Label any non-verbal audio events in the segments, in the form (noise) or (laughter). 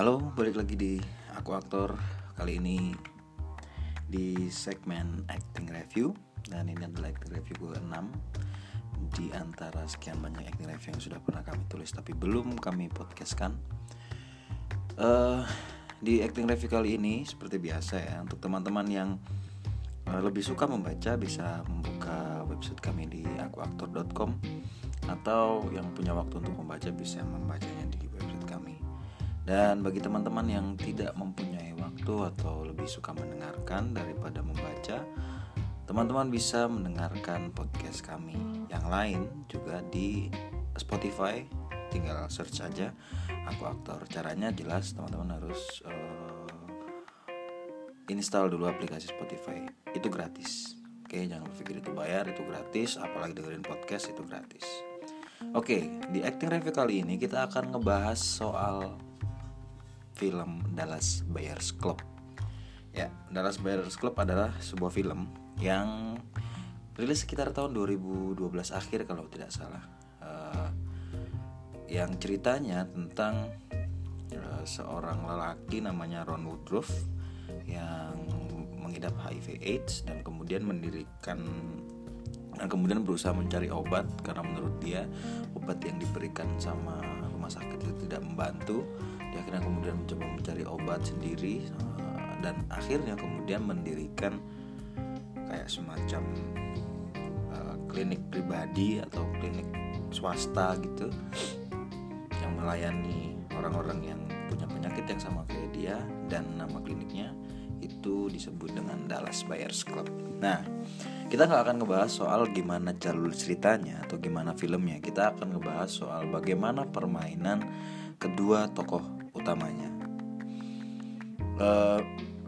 Halo, balik lagi di Aku Aktor. Kali ini di segmen Acting Review. Dan ini adalah Acting Review gue 6 Di antara sekian banyak Acting Review yang sudah pernah kami tulis Tapi belum kami podcastkan. Uh, Di Acting Review kali ini seperti biasa ya Untuk teman-teman yang uh, lebih suka membaca Bisa membuka website kami di akuaktor.com Atau yang punya waktu untuk membaca bisa membacanya di dan bagi teman-teman yang tidak mempunyai waktu atau lebih suka mendengarkan daripada membaca, teman-teman bisa mendengarkan podcast kami yang lain juga di Spotify. Tinggal search saja aku aktor. Caranya jelas, teman-teman harus uh, install dulu aplikasi Spotify. Itu gratis. Oke, jangan berpikir itu bayar, itu gratis. Apalagi dengerin podcast itu gratis. Oke, di acting review kali ini kita akan ngebahas soal film Dallas Buyers Club. Ya, Dallas Buyers Club adalah sebuah film yang rilis sekitar tahun 2012 akhir kalau tidak salah. Uh, yang ceritanya tentang uh, seorang lelaki namanya Ron Woodruff yang mengidap HIV/AIDS dan kemudian mendirikan dan kemudian berusaha mencari obat karena menurut dia obat yang diberikan sama rumah sakit itu tidak membantu dia akhirnya kemudian mencoba mencari obat sendiri eh, dan akhirnya kemudian mendirikan kayak semacam uh, klinik pribadi atau klinik swasta gitu yang melayani orang-orang yang punya penyakit yang sama kayak dia dan nama kliniknya itu disebut dengan Dallas Buyers Club. Nah, kita nggak akan ngebahas soal gimana jalur ceritanya atau gimana filmnya. Kita akan ngebahas soal bagaimana permainan kedua tokoh utamanya. Uh,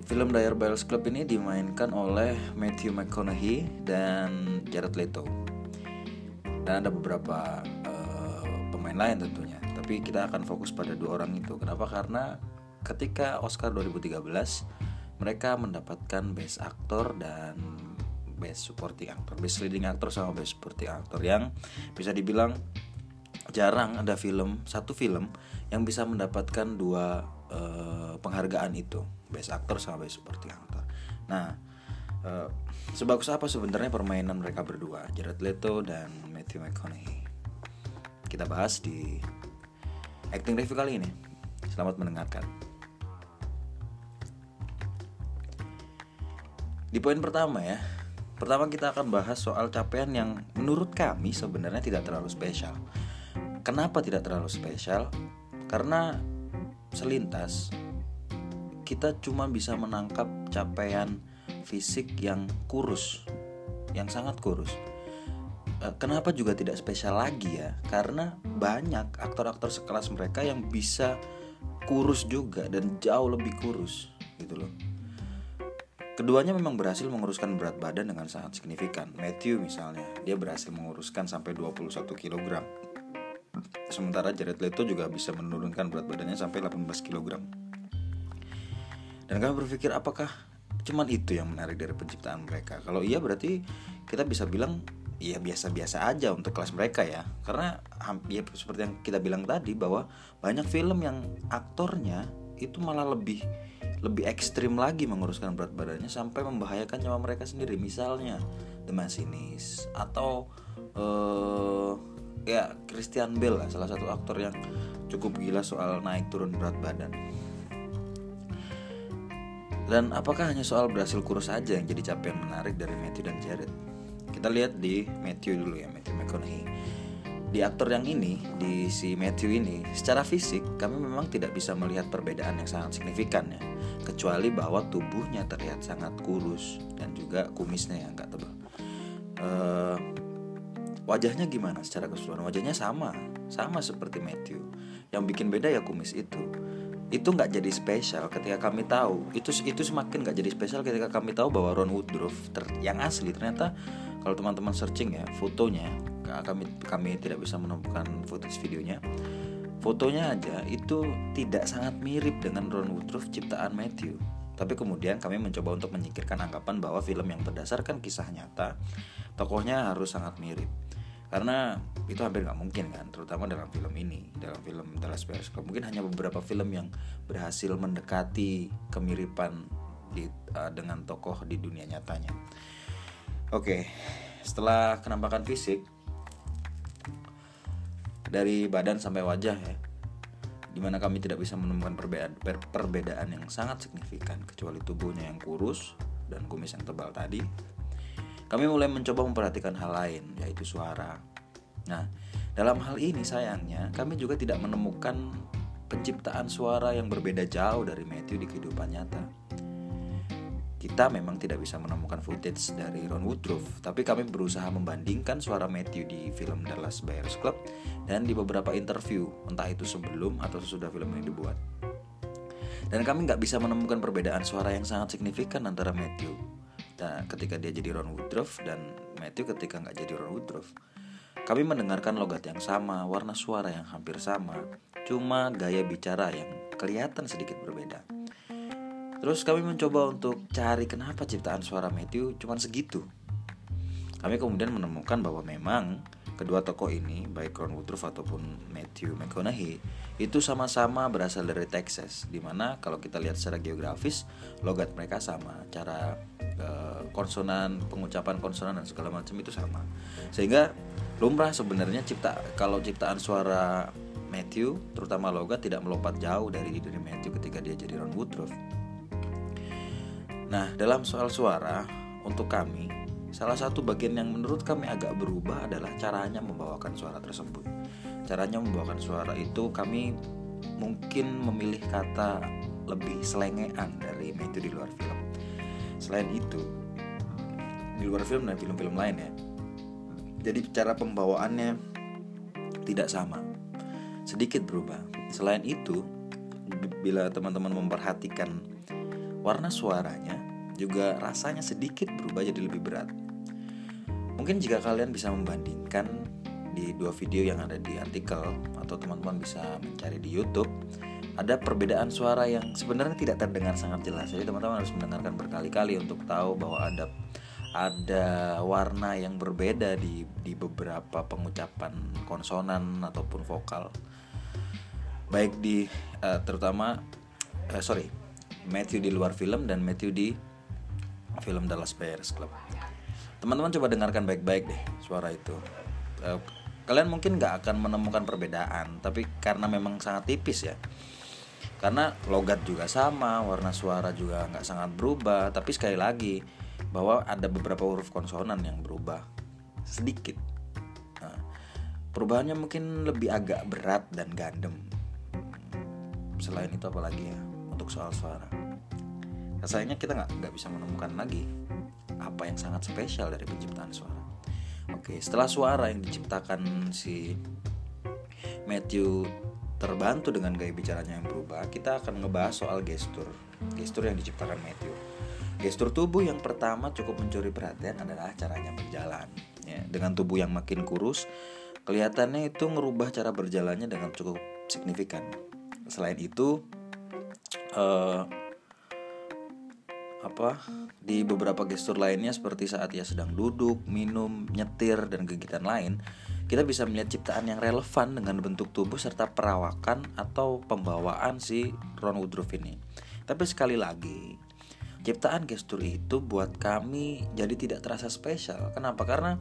film Dire Bells Club ini dimainkan oleh Matthew McConaughey dan Jared Leto. Dan ada beberapa uh, pemain lain tentunya. Tapi kita akan fokus pada dua orang itu. Kenapa? Karena ketika Oscar 2013 mereka mendapatkan Best Actor dan Best Supporting Actor, Best Leading Actor sama Best Supporting Actor yang bisa dibilang jarang ada film satu film yang bisa mendapatkan dua uh, penghargaan itu best actor sama best supporting actor. Nah, uh, sebagus apa sebenarnya permainan mereka berdua, Jared Leto dan Matthew McConaughey? Kita bahas di acting review kali ini. Selamat mendengarkan. Di poin pertama ya, pertama kita akan bahas soal capaian yang menurut kami sebenarnya tidak terlalu spesial Kenapa tidak terlalu spesial? Karena selintas kita cuma bisa menangkap capaian fisik yang kurus, yang sangat kurus. E, kenapa juga tidak spesial lagi ya? Karena banyak aktor-aktor sekelas mereka yang bisa kurus juga dan jauh lebih kurus gitu loh. Keduanya memang berhasil menguruskan berat badan dengan sangat signifikan. Matthew misalnya, dia berhasil menguruskan sampai 21 kg Sementara Jared Leto juga bisa menurunkan berat badannya sampai 18 kg. Dan kami berpikir apakah cuman itu yang menarik dari penciptaan mereka? Kalau iya berarti kita bisa bilang ya biasa-biasa aja untuk kelas mereka ya. Karena ya seperti yang kita bilang tadi bahwa banyak film yang aktornya itu malah lebih lebih ekstrim lagi menguruskan berat badannya sampai membahayakan nyawa mereka sendiri. Misalnya The Machinist atau uh, ya Christian Bale lah salah satu aktor yang cukup gila soal naik turun berat badan. Dan apakah hanya soal berhasil kurus saja yang jadi capaian menarik dari Matthew dan Jared? Kita lihat di Matthew dulu ya Matthew McConaughey. Di aktor yang ini di si Matthew ini secara fisik kami memang tidak bisa melihat perbedaan yang sangat signifikan ya. Kecuali bahwa tubuhnya terlihat sangat kurus dan juga kumisnya yang agak tebal uh, Wajahnya gimana secara keseluruhan? Wajahnya sama, sama seperti Matthew. Yang bikin beda ya kumis itu. Itu nggak jadi spesial ketika kami tahu. Itu itu semakin nggak jadi spesial ketika kami tahu bahwa Ron Woodruff ter, yang asli ternyata kalau teman-teman searching ya fotonya kami kami tidak bisa menemukan footage videonya fotonya aja itu tidak sangat mirip dengan Ron Woodruff ciptaan Matthew tapi kemudian kami mencoba untuk menyingkirkan anggapan bahwa film yang berdasarkan kisah nyata tokohnya harus sangat mirip. Karena itu hampir nggak mungkin kan terutama dalam film ini dalam film Dallas Buyers Club mungkin hanya beberapa film yang berhasil mendekati kemiripan di, uh, dengan tokoh di dunia nyatanya. Oke setelah kenampakan fisik dari badan sampai wajah ya di mana kami tidak bisa menemukan perbedaan, per, perbedaan yang sangat signifikan kecuali tubuhnya yang kurus dan kumis yang tebal tadi. Kami mulai mencoba memperhatikan hal lain yaitu suara. Nah dalam hal ini sayangnya kami juga tidak menemukan penciptaan suara yang berbeda jauh dari Matthew di kehidupan nyata kita memang tidak bisa menemukan footage dari Ron Woodruff, tapi kami berusaha membandingkan suara Matthew di film Dallas Buyers Club dan di beberapa interview, entah itu sebelum atau sesudah film ini dibuat. Dan kami nggak bisa menemukan perbedaan suara yang sangat signifikan antara Matthew dan ketika dia jadi Ron Woodruff dan Matthew ketika nggak jadi Ron Woodruff. Kami mendengarkan logat yang sama, warna suara yang hampir sama, cuma gaya bicara yang kelihatan sedikit berbeda. Terus kami mencoba untuk cari kenapa ciptaan suara Matthew cuma segitu. Kami kemudian menemukan bahwa memang kedua tokoh ini, baik Ron Woodruff ataupun Matthew McConaughey, itu sama-sama berasal dari Texas, di mana kalau kita lihat secara geografis, logat mereka sama, cara uh, konsonan, pengucapan konsonan dan segala macam itu sama. Sehingga lumrah sebenarnya cipta kalau ciptaan suara Matthew, terutama logat tidak melompat jauh dari diri Matthew ketika dia jadi Ron Woodruff. Nah, dalam soal suara, untuk kami, salah satu bagian yang menurut kami agak berubah adalah caranya membawakan suara tersebut. Caranya membawakan suara itu kami mungkin memilih kata lebih selengean dari itu di luar film. Selain itu, di luar film dan film-film lain ya. Jadi cara pembawaannya tidak sama. Sedikit berubah. Selain itu, bila teman-teman memperhatikan warna suaranya juga rasanya sedikit berubah jadi lebih berat. Mungkin jika kalian bisa membandingkan di dua video yang ada di artikel atau teman-teman bisa mencari di YouTube, ada perbedaan suara yang sebenarnya tidak terdengar sangat jelas. Jadi teman-teman harus mendengarkan berkali-kali untuk tahu bahwa ada ada warna yang berbeda di di beberapa pengucapan konsonan ataupun vokal. Baik di uh, terutama uh, sorry Matthew di luar film dan Matthew di film Dallas Buyers Club. Teman-teman coba dengarkan baik-baik deh suara itu. Uh, kalian mungkin nggak akan menemukan perbedaan, tapi karena memang sangat tipis ya. Karena logat juga sama, warna suara juga nggak sangat berubah, tapi sekali lagi bahwa ada beberapa huruf konsonan yang berubah sedikit. Nah, perubahannya mungkin lebih agak berat dan gandem. Selain itu apalagi ya untuk soal suara sayangnya kita nggak nggak bisa menemukan lagi apa yang sangat spesial dari penciptaan suara. Oke, setelah suara yang diciptakan si Matthew terbantu dengan gaya bicaranya yang berubah, kita akan ngebahas soal gestur. Gestur yang diciptakan Matthew. Gestur tubuh yang pertama cukup mencuri perhatian adalah caranya berjalan. Ya, dengan tubuh yang makin kurus, kelihatannya itu ngerubah cara berjalannya dengan cukup signifikan. Selain itu, uh, apa di beberapa gestur lainnya seperti saat ia sedang duduk, minum, nyetir dan kegiatan lain, kita bisa melihat ciptaan yang relevan dengan bentuk tubuh serta perawakan atau pembawaan si Ron Woodruff ini. Tapi sekali lagi, ciptaan gestur itu buat kami jadi tidak terasa spesial. Kenapa? Karena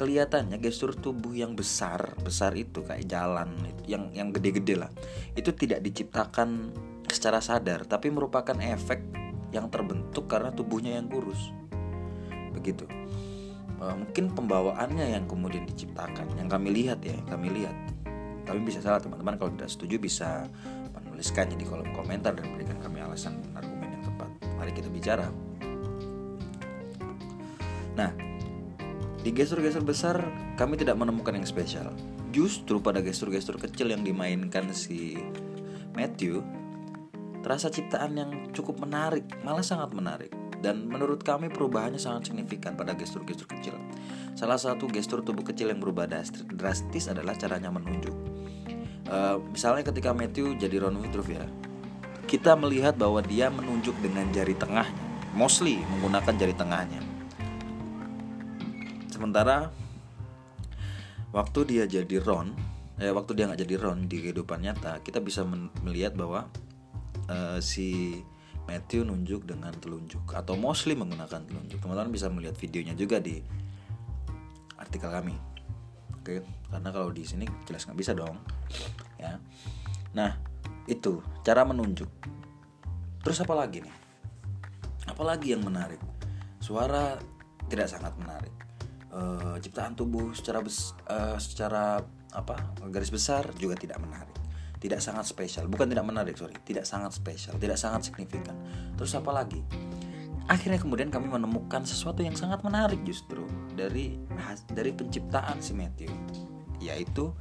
kelihatannya gestur tubuh yang besar, besar itu kayak jalan yang yang gede-gede lah. Itu tidak diciptakan secara sadar, tapi merupakan efek yang terbentuk karena tubuhnya yang kurus. Begitu. Uh, mungkin pembawaannya yang kemudian diciptakan, yang kami lihat ya, yang kami lihat. Kami bisa salah teman-teman kalau tidak setuju bisa menuliskannya di kolom komentar dan berikan kami alasan dan argumen yang tepat. Mari kita bicara. Nah, di gestur-gestur besar kami tidak menemukan yang spesial. Justru pada gestur-gestur kecil yang dimainkan si Matthew terasa ciptaan yang cukup menarik, malah sangat menarik. Dan menurut kami perubahannya sangat signifikan pada gestur-gestur kecil. Salah satu gestur tubuh kecil yang berubah drastis adalah caranya menunjuk. Uh, misalnya ketika Matthew jadi Ron Woodruff ya, kita melihat bahwa dia menunjuk dengan jari tengahnya, mostly menggunakan jari tengahnya. Sementara waktu dia jadi Ron eh waktu dia nggak jadi Ron di kehidupan nyata kita bisa melihat bahwa uh, si Matthew nunjuk dengan telunjuk atau mostly menggunakan telunjuk. Teman-teman bisa melihat videonya juga di artikel kami. Oke karena kalau di sini jelas nggak bisa dong ya. Nah itu cara menunjuk. Terus apa lagi nih? Apalagi yang menarik? Suara tidak sangat menarik. Uh, ciptaan tubuh secara bes, uh, secara apa garis besar juga tidak menarik tidak sangat spesial. Bukan tidak menarik sorry. Tidak sangat spesial. Tidak sangat signifikan. Terus apa lagi? Akhirnya kemudian kami menemukan sesuatu yang sangat menarik justru dari dari penciptaan si Matthew. Yaitu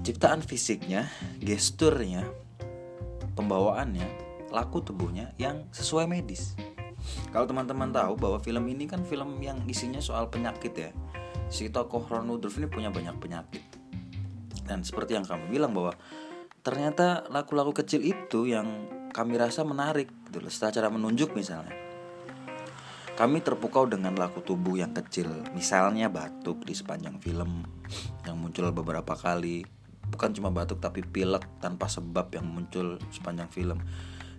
ciptaan fisiknya gesturnya pembawaannya laku tubuhnya yang sesuai medis. Kalau teman-teman tahu bahwa film ini kan film yang isinya soal penyakit ya. Si tokoh Ron Woodruff ini punya banyak penyakit. Dan seperti yang kami bilang bahwa ternyata laku-laku kecil itu yang kami rasa menarik gitu setelah cara menunjuk misalnya. Kami terpukau dengan laku tubuh yang kecil misalnya batuk di sepanjang film yang muncul beberapa kali. Bukan cuma batuk tapi pilek tanpa sebab yang muncul sepanjang film.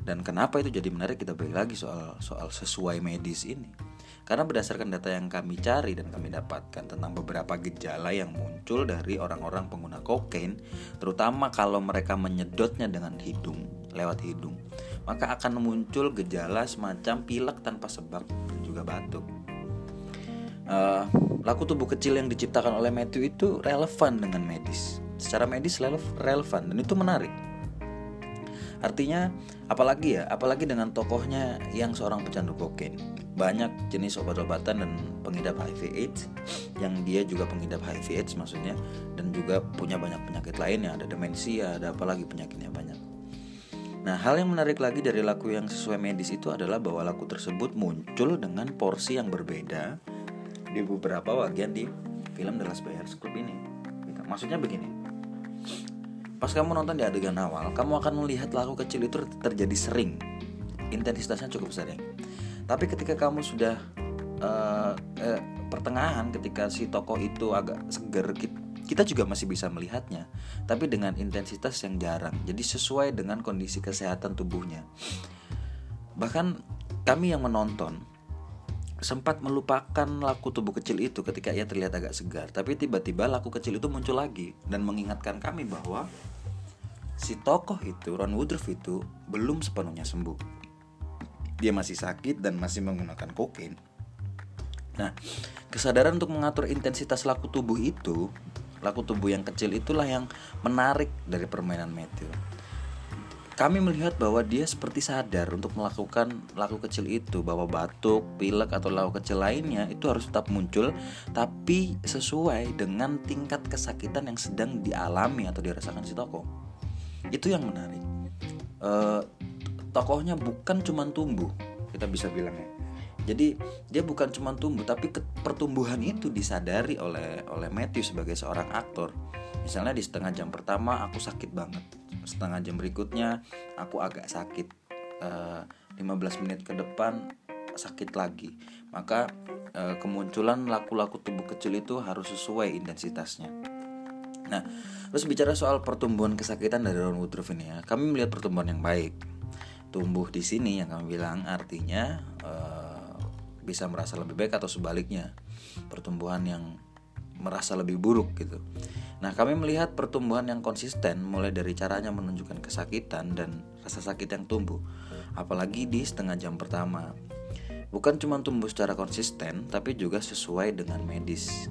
Dan kenapa itu jadi menarik? Kita balik lagi soal soal sesuai medis ini karena berdasarkan data yang kami cari dan kami dapatkan tentang beberapa gejala yang muncul dari orang-orang pengguna kokain, terutama kalau mereka menyedotnya dengan hidung, lewat hidung, maka akan muncul gejala semacam pilek tanpa sebab dan juga batuk. Uh, laku tubuh kecil yang diciptakan oleh Matthew itu relevan dengan medis. Secara medis relevan dan itu menarik. Artinya apalagi ya, apalagi dengan tokohnya yang seorang pecandu kokain. Banyak jenis obat-obatan dan pengidap HIV AIDS yang dia juga pengidap HIV AIDS maksudnya dan juga punya banyak penyakit lainnya ada demensia ada apalagi penyakitnya banyak. Nah hal yang menarik lagi dari laku yang sesuai medis itu adalah bahwa laku tersebut muncul dengan porsi yang berbeda di beberapa bagian di film The Last Buyers Club ini. Gitu. maksudnya begini pas kamu nonton di adegan awal kamu akan melihat laku kecil itu terjadi sering. Intensitasnya cukup sering. Tapi ketika kamu sudah uh, eh, pertengahan ketika si tokoh itu agak seger kita juga masih bisa melihatnya tapi dengan intensitas yang jarang. Jadi sesuai dengan kondisi kesehatan tubuhnya. Bahkan kami yang menonton sempat melupakan laku tubuh kecil itu ketika ia terlihat agak segar tapi tiba-tiba laku kecil itu muncul lagi dan mengingatkan kami bahwa si tokoh itu Ron Woodruff itu belum sepenuhnya sembuh dia masih sakit dan masih menggunakan kokain. Nah, kesadaran untuk mengatur intensitas laku tubuh itu, laku tubuh yang kecil itulah yang menarik dari permainan Matthew. Kami melihat bahwa dia seperti sadar untuk melakukan laku kecil itu, bahwa batuk, pilek atau laku kecil lainnya itu harus tetap muncul, tapi sesuai dengan tingkat kesakitan yang sedang dialami atau dirasakan si tokoh. Itu yang menarik. Uh, tokohnya bukan cuma tumbuh kita bisa bilang ya jadi dia bukan cuma tumbuh tapi pertumbuhan itu disadari oleh oleh Matthew sebagai seorang aktor misalnya di setengah jam pertama aku sakit banget setengah jam berikutnya aku agak sakit uh, eh, 15 menit ke depan sakit lagi. Maka uh, kemunculan laku-laku tubuh kecil itu harus sesuai intensitasnya. Nah terus bicara soal pertumbuhan kesakitan dari Ron Woodruff ini ya kami melihat pertumbuhan yang baik. Tumbuh di sini yang kami bilang artinya uh, bisa merasa lebih baik atau sebaliknya. Pertumbuhan yang merasa lebih buruk gitu. Nah, kami melihat pertumbuhan yang konsisten mulai dari caranya menunjukkan kesakitan dan rasa sakit yang tumbuh, apalagi di setengah jam pertama. Bukan cuma tumbuh secara konsisten, tapi juga sesuai dengan medis.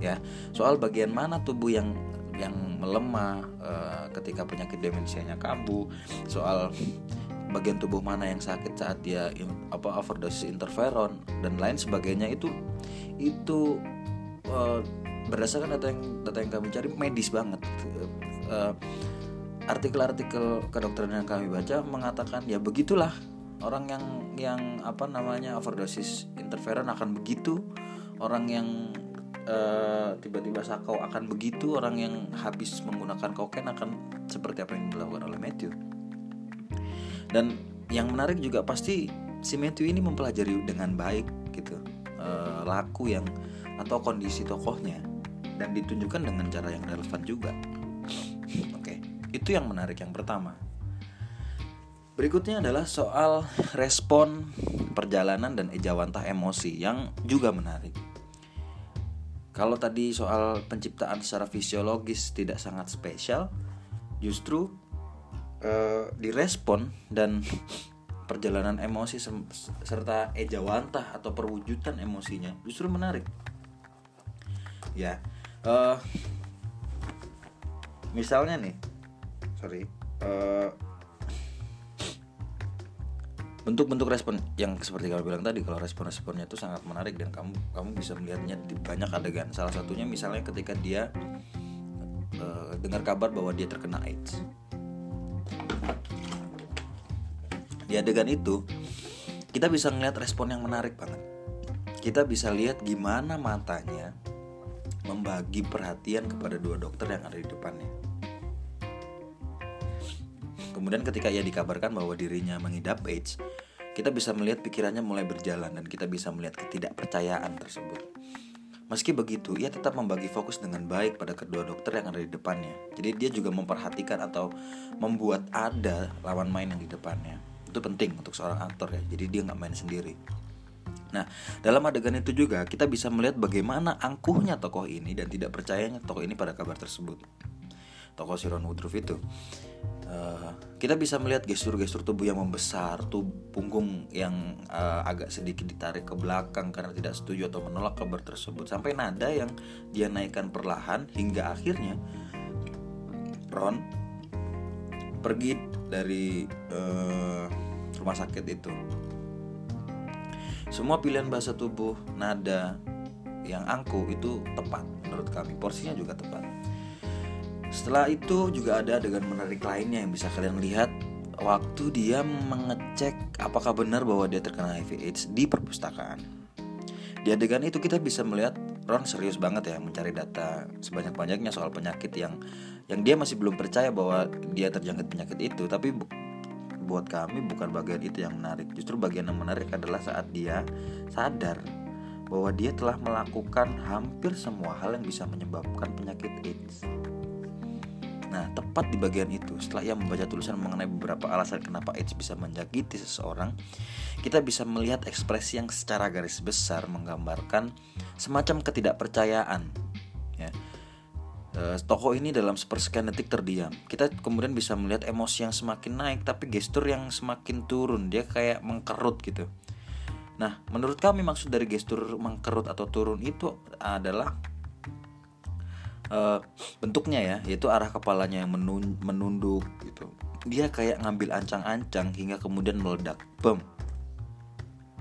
Ya, soal bagian mana tubuh yang yang melemah uh, ketika penyakit demensianya kambuh, soal bagian tubuh mana yang sakit saat dia apa overdosis interferon dan lain sebagainya itu itu uh, berdasarkan data yang data yang kami cari medis banget. Uh, artikel-artikel kedokteran yang kami baca mengatakan ya begitulah. Orang yang yang apa namanya overdosis interferon akan begitu. Orang yang uh, tiba-tiba sakau akan begitu. Orang yang habis menggunakan kokain akan seperti apa yang dilakukan oleh Matthew. Dan yang menarik juga pasti si Matthew ini mempelajari dengan baik gitu. E, laku yang atau kondisi tokohnya dan ditunjukkan dengan cara yang relevan juga. Oke, itu yang menarik yang pertama. Berikutnya adalah soal respon perjalanan dan ejawantah emosi yang juga menarik. Kalau tadi soal penciptaan secara fisiologis tidak sangat spesial, justru uh, direspon dan (laughs) perjalanan emosi serta ejawantah atau perwujudan emosinya justru menarik. Ya, uh, misalnya nih, sorry, uh, bentuk-bentuk respon yang seperti kamu bilang tadi kalau respon-responnya itu sangat menarik dan kamu kamu bisa melihatnya di banyak adegan. Salah satunya misalnya ketika dia uh, dengar kabar bahwa dia terkena AIDS. Di adegan itu kita bisa melihat respon yang menarik banget. Kita bisa lihat gimana matanya membagi perhatian kepada dua dokter yang ada di depannya Kemudian ketika ia dikabarkan bahwa dirinya mengidap AIDS, kita bisa melihat pikirannya mulai berjalan dan kita bisa melihat ketidakpercayaan tersebut. Meski begitu, ia tetap membagi fokus dengan baik pada kedua dokter yang ada di depannya. Jadi dia juga memperhatikan atau membuat ada lawan main yang di depannya. Itu penting untuk seorang aktor ya. Jadi dia nggak main sendiri. Nah, dalam adegan itu juga kita bisa melihat bagaimana angkuhnya tokoh ini dan tidak percayanya tokoh ini pada kabar tersebut. Tokoh Siron Woodruff itu uh, kita bisa melihat gestur-gestur tubuh yang membesar, tuh punggung yang uh, agak sedikit ditarik ke belakang karena tidak setuju atau menolak kabar tersebut, sampai nada yang dia naikkan perlahan hingga akhirnya Ron pergi dari uh, rumah sakit itu. Semua pilihan bahasa tubuh, nada yang angkuh itu tepat menurut kami. Porsinya juga tepat. Setelah itu juga ada adegan menarik lainnya yang bisa kalian lihat waktu dia mengecek apakah benar bahwa dia terkena HIV AIDS di perpustakaan. Di adegan itu kita bisa melihat Ron serius banget ya mencari data sebanyak-banyaknya soal penyakit yang yang dia masih belum percaya bahwa dia terjangkit penyakit itu, tapi buat kami bukan bagian itu yang menarik. Justru bagian yang menarik adalah saat dia sadar bahwa dia telah melakukan hampir semua hal yang bisa menyebabkan penyakit AIDS. Nah, tepat di bagian itu, setelah ia membaca tulisan mengenai beberapa alasan kenapa AIDS bisa menjagiti seseorang, kita bisa melihat ekspresi yang secara garis besar menggambarkan semacam ketidakpercayaan. Ya. E, tokoh ini dalam sepersekian detik terdiam. Kita kemudian bisa melihat emosi yang semakin naik, tapi gestur yang semakin turun. Dia kayak mengkerut gitu. Nah, menurut kami maksud dari gestur mengkerut atau turun itu adalah uh, bentuknya ya yaitu arah kepalanya yang menun menunduk gitu dia kayak ngambil ancang-ancang hingga kemudian meledak bom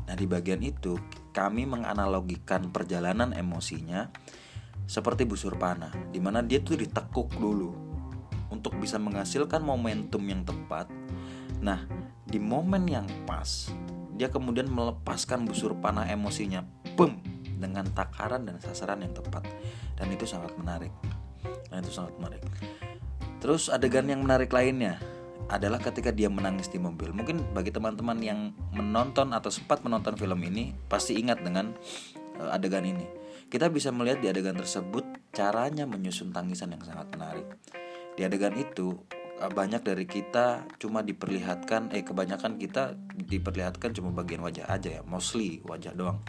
nah di bagian itu kami menganalogikan perjalanan emosinya seperti busur panah di mana dia tuh ditekuk dulu untuk bisa menghasilkan momentum yang tepat. Nah di momen yang pas dia kemudian melepaskan busur panah emosinya boom dengan takaran dan sasaran yang tepat. Dan itu sangat menarik. Nah itu sangat menarik. Terus adegan yang menarik lainnya adalah ketika dia menangis di mobil. Mungkin bagi teman-teman yang menonton atau sempat menonton film ini pasti ingat dengan uh, adegan ini kita bisa melihat di adegan tersebut caranya menyusun tangisan yang sangat menarik di adegan itu uh, banyak dari kita cuma diperlihatkan eh kebanyakan kita diperlihatkan cuma bagian wajah aja ya mostly wajah doang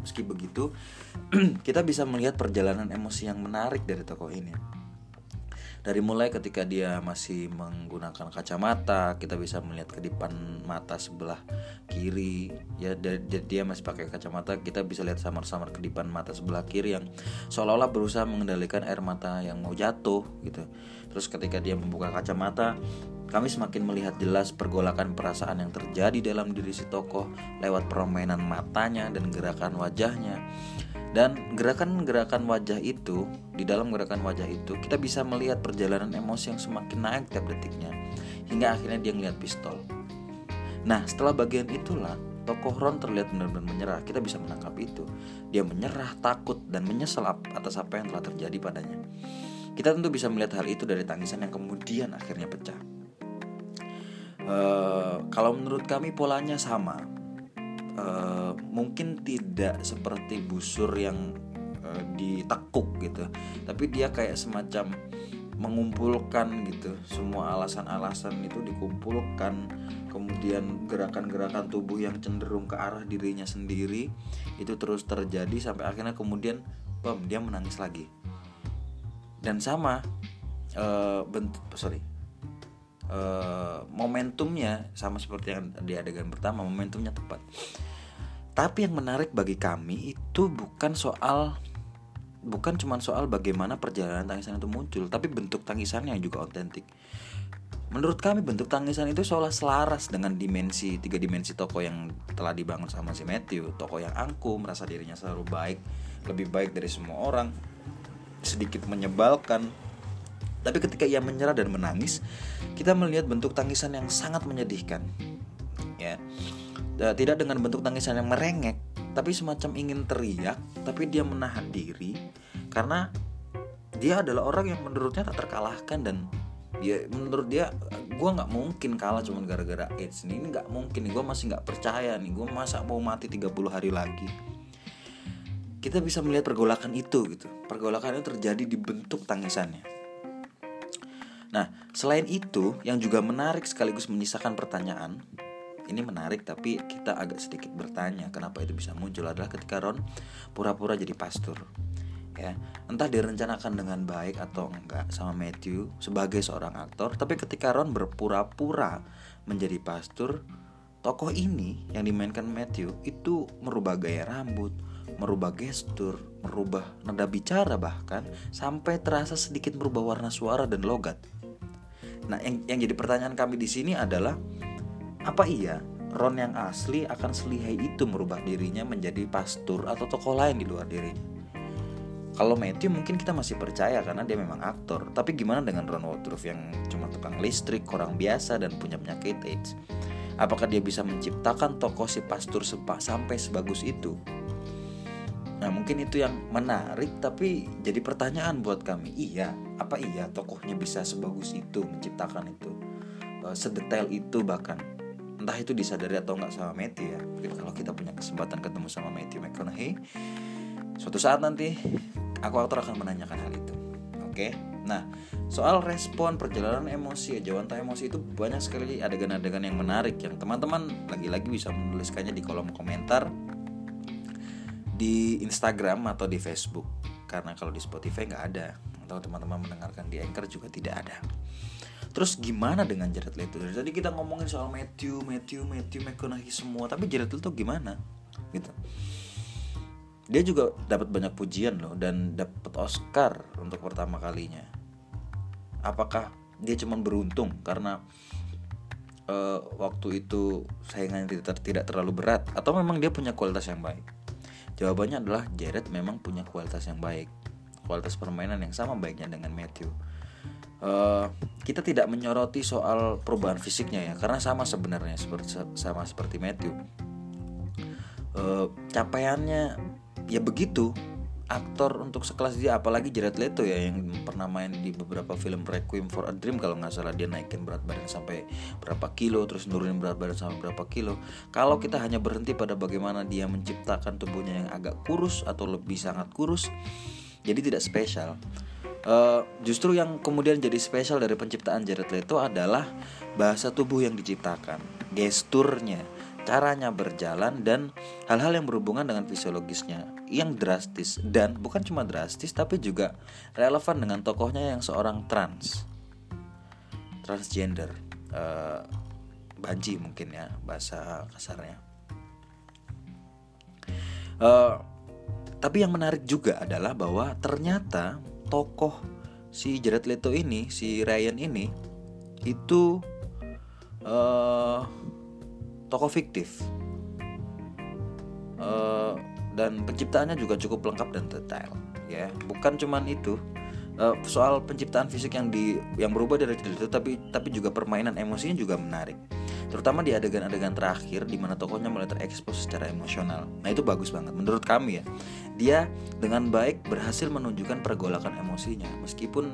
Meski begitu, (clears throat) kita bisa melihat perjalanan emosi yang menarik dari tokoh ini. Dari mulai ketika dia masih menggunakan kacamata, kita bisa melihat kedipan mata sebelah kiri. Ya, dia masih pakai kacamata, kita bisa lihat samar-samar kedipan mata sebelah kiri yang seolah-olah berusaha mengendalikan air mata yang mau jatuh gitu. Terus ketika dia membuka kacamata, kami semakin melihat jelas pergolakan perasaan yang terjadi dalam diri si tokoh lewat permainan matanya dan gerakan wajahnya. Dan gerakan-gerakan wajah itu, di dalam gerakan wajah itu, kita bisa melihat perjalanan emosi yang semakin naik tiap detiknya, hingga akhirnya dia melihat pistol. Nah, setelah bagian itulah, tokoh Ron terlihat benar-benar menyerah. Kita bisa menangkap itu. Dia menyerah, takut, dan menyesal atas apa yang telah terjadi padanya. Kita tentu bisa melihat hal itu dari tangisan yang kemudian akhirnya pecah. Eh, kalau menurut kami polanya sama uh, mungkin tidak seperti busur yang uh, ditekuk gitu. Tapi dia kayak semacam mengumpulkan gitu. Semua alasan-alasan itu dikumpulkan. Kemudian gerakan-gerakan tubuh yang cenderung ke arah dirinya sendiri itu terus terjadi sampai akhirnya kemudian bom dia menangis lagi. Dan sama uh, bentuk sorry momentumnya sama seperti yang di adegan pertama momentumnya tepat tapi yang menarik bagi kami itu bukan soal bukan cuma soal bagaimana perjalanan tangisan itu muncul, tapi bentuk tangisannya juga otentik. Menurut kami bentuk tangisan itu seolah selaras dengan dimensi tiga dimensi toko yang telah dibangun sama si Matthew, toko yang angkuh, merasa dirinya selalu baik, lebih baik dari semua orang, sedikit menyebalkan. Tapi ketika ia menyerah dan menangis, kita melihat bentuk tangisan yang sangat menyedihkan. Ya. Tidak dengan bentuk tangisan yang merengek, tapi semacam ingin teriak tapi dia menahan diri karena dia adalah orang yang menurutnya tak terkalahkan dan dia menurut dia gue nggak mungkin kalah cuma gara-gara AIDS ini nggak mungkin gue masih nggak percaya nih gue masa mau mati 30 hari lagi. Kita bisa melihat pergolakan itu gitu. Pergolakan itu terjadi di bentuk tangisannya. Nah selain itu yang juga menarik sekaligus menyisakan pertanyaan ini menarik tapi kita agak sedikit bertanya kenapa itu bisa muncul adalah ketika Ron pura-pura jadi pastor ya entah direncanakan dengan baik atau enggak sama Matthew sebagai seorang aktor tapi ketika Ron berpura-pura menjadi pastor tokoh ini yang dimainkan Matthew itu merubah gaya rambut merubah gestur, merubah nada bicara bahkan sampai terasa sedikit merubah warna suara dan logat. Nah, yang, yang jadi pertanyaan kami di sini adalah apa iya Ron yang asli akan selihai itu merubah dirinya menjadi pastor atau tokoh lain di luar dirinya? Kalau Matthew mungkin kita masih percaya karena dia memang aktor. Tapi gimana dengan Ron Woodruff yang cuma tukang listrik, orang biasa dan punya penyakit AIDS? Apakah dia bisa menciptakan tokoh si sepak sampai sebagus itu? Nah mungkin itu yang menarik tapi jadi pertanyaan buat kami Iya, apa iya tokohnya bisa sebagus itu menciptakan itu eh, Sedetail itu bahkan entah itu disadari atau enggak sama Matthew ya. Kalau kita punya kesempatan ketemu sama Matthew McConaughey suatu saat nanti aku aktor akan menanyakan hal itu. Oke? Nah soal respon perjalanan emosi jawanta emosi itu banyak sekali adegan-adegan yang menarik yang teman-teman lagi-lagi bisa menuliskannya di kolom komentar di Instagram atau di Facebook. Karena kalau di Spotify nggak ada. Atau teman-teman mendengarkan di Anchor juga tidak ada Terus gimana dengan Jared Leto? Dari tadi kita ngomongin soal Matthew, Matthew, Matthew McConaughey semua, tapi Jared Leto gimana? Gitu. Dia juga dapat banyak pujian loh dan dapat Oscar untuk pertama kalinya. Apakah dia cuma beruntung karena uh, waktu itu saingannya tidak, tidak terlalu berat atau memang dia punya kualitas yang baik? Jawabannya adalah Jared memang punya kualitas yang baik. Kualitas permainan yang sama baiknya dengan Matthew uh, kita tidak menyoroti soal perubahan fisiknya ya karena sama sebenarnya seperti sama seperti Matthew. Uh, capaiannya ya begitu. Aktor untuk sekelas dia apalagi Jared Leto ya yang pernah main di beberapa film Requiem for a Dream kalau nggak salah dia naikin berat badan sampai berapa kilo terus nurunin berat badan sampai berapa kilo. Kalau kita hanya berhenti pada bagaimana dia menciptakan tubuhnya yang agak kurus atau lebih sangat kurus jadi tidak spesial Uh, justru yang kemudian jadi spesial dari penciptaan Jared Leto adalah bahasa tubuh yang diciptakan, gesturnya, caranya berjalan dan hal-hal yang berhubungan dengan fisiologisnya yang drastis. Dan bukan cuma drastis tapi juga relevan dengan tokohnya yang seorang trans, transgender, uh, banji mungkin ya bahasa kasarnya. Uh, tapi yang menarik juga adalah bahwa ternyata tokoh si Jared Leto ini, si Ryan ini itu uh, tokoh fiktif. Uh, dan penciptaannya juga cukup lengkap dan detail ya bukan cuman itu uh, soal penciptaan fisik yang di yang berubah dari itu tapi tapi juga permainan emosinya juga menarik terutama di adegan-adegan terakhir di mana tokohnya mulai terekspos secara emosional. Nah itu bagus banget menurut kami ya. Dia dengan baik berhasil menunjukkan pergolakan emosinya meskipun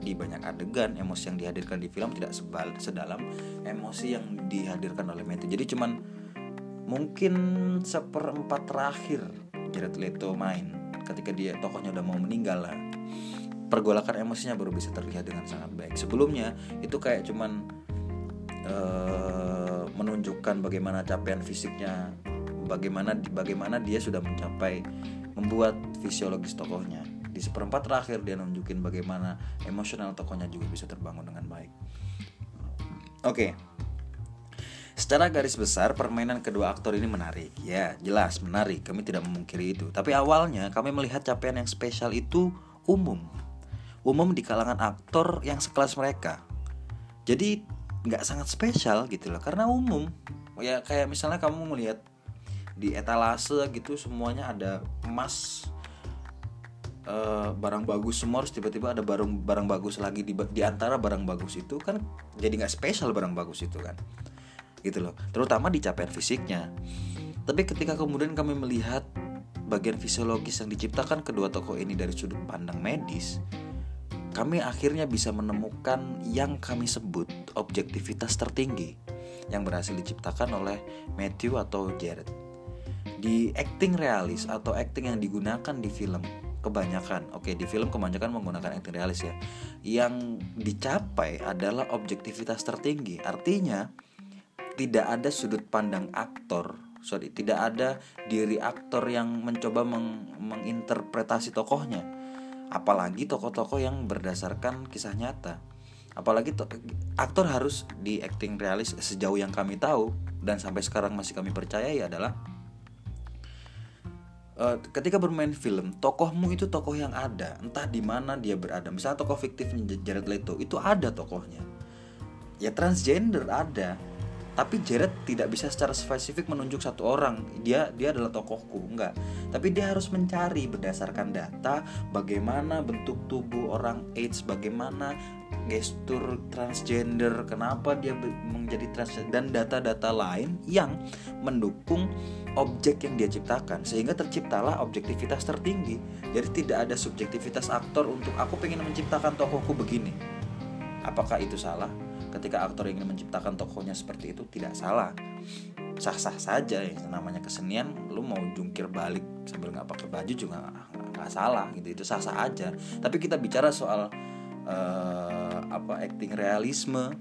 di banyak adegan emosi yang dihadirkan di film tidak sebal sedalam emosi yang dihadirkan oleh Matthew. Jadi cuman mungkin seperempat terakhir Jared Leto main ketika dia tokohnya udah mau meninggal lah pergolakan emosinya baru bisa terlihat dengan sangat baik sebelumnya itu kayak cuman uh, menunjukkan bagaimana capaian fisiknya bagaimana bagaimana dia sudah mencapai membuat fisiologis tokohnya di seperempat terakhir dia nunjukin bagaimana emosional tokohnya juga bisa terbangun dengan baik oke okay. Secara garis besar, permainan kedua aktor ini menarik. Ya, jelas menarik. Kami tidak memungkiri itu. Tapi awalnya kami melihat capaian yang spesial itu umum. Umum di kalangan aktor yang sekelas mereka. Jadi nggak sangat spesial gitu loh. Karena umum. Ya kayak misalnya kamu melihat di etalase gitu semuanya ada emas uh, barang bagus semua harus tiba-tiba ada barang barang bagus lagi di, di antara barang bagus itu kan jadi nggak spesial barang bagus itu kan gitu loh terutama di capaian fisiknya tapi ketika kemudian kami melihat bagian fisiologis yang diciptakan kedua tokoh ini dari sudut pandang medis kami akhirnya bisa menemukan yang kami sebut objektivitas tertinggi yang berhasil diciptakan oleh Matthew atau Jared. Di acting realis atau acting yang digunakan di film kebanyakan, oke di film kebanyakan menggunakan acting realis ya, yang dicapai adalah objektivitas tertinggi. Artinya tidak ada sudut pandang aktor sorry tidak ada diri aktor yang mencoba meng menginterpretasi tokohnya apalagi tokoh-tokoh yang berdasarkan kisah nyata. Apalagi aktor harus di acting realis sejauh yang kami tahu dan sampai sekarang masih kami percayai adalah uh, ketika bermain film tokohmu itu tokoh yang ada. Entah di mana dia berada. Misalnya tokoh fiktifnya Jared Leto itu ada tokohnya. Ya transgender ada tapi Jared tidak bisa secara spesifik menunjuk satu orang. Dia dia adalah tokohku enggak. Tapi dia harus mencari berdasarkan data bagaimana bentuk tubuh orang AIDS bagaimana gestur transgender kenapa dia menjadi transgender dan data-data lain yang mendukung objek yang dia ciptakan. Sehingga terciptalah objektivitas tertinggi. Jadi tidak ada subjektivitas aktor untuk aku pengen menciptakan tokohku begini apakah itu salah? Ketika aktor ingin menciptakan tokohnya seperti itu tidak salah. Sah-sah saja ya namanya kesenian lu mau jungkir balik sambil nggak pakai baju juga nggak salah gitu. Itu sah-sah aja. Tapi kita bicara soal uh, apa acting realisme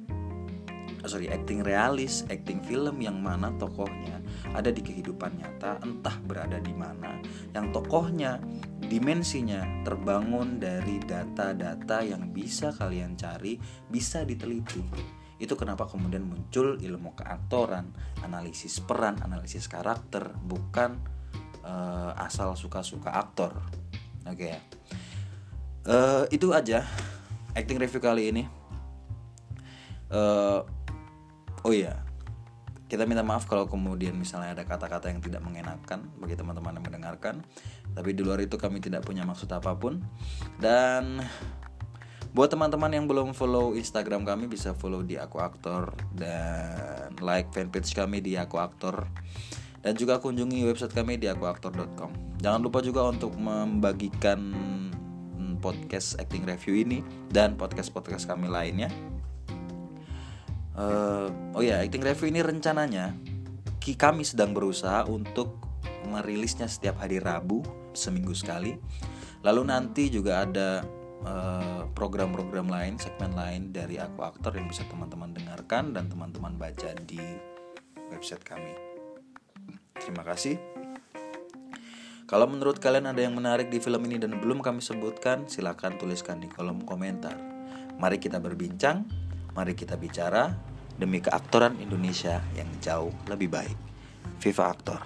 sorry acting realis acting film yang mana tokohnya ada di kehidupan nyata entah berada di mana. Yang tokohnya dimensinya terbangun dari data-data yang bisa kalian cari bisa diteliti. Itu kenapa kemudian muncul ilmu keaktoran analisis peran analisis karakter bukan uh, asal suka-suka aktor. Oke okay, ya. Uh, itu aja acting review kali ini. Uh, oh iya kita minta maaf kalau kemudian misalnya ada kata-kata yang tidak mengenakan bagi teman-teman yang mendengarkan. Tapi di luar itu kami tidak punya maksud apa pun. Dan buat teman-teman yang belum follow Instagram kami bisa follow di aku aktor dan like fanpage kami di aku aktor. Dan juga kunjungi website kami di akuaktor.com jangan lupa juga untuk membagikan podcast acting review ini dan podcast-podcast kami lainnya uh, oh ya acting review ini rencananya kami sedang berusaha untuk merilisnya setiap hari Rabu seminggu sekali. Lalu nanti juga ada eh, program-program uh, lain segmen lain dari aku aktor yang bisa teman-teman dengarkan dan teman-teman baca di website kami. Terima kasih. Kalau menurut kalian ada yang menarik di film ini dan belum kami sebutkan, silahkan tuliskan di kolom komentar. Mari kita berbincang Mari kita bicara demi keaktoran Indonesia yang jauh lebih baik. Viva Aktor.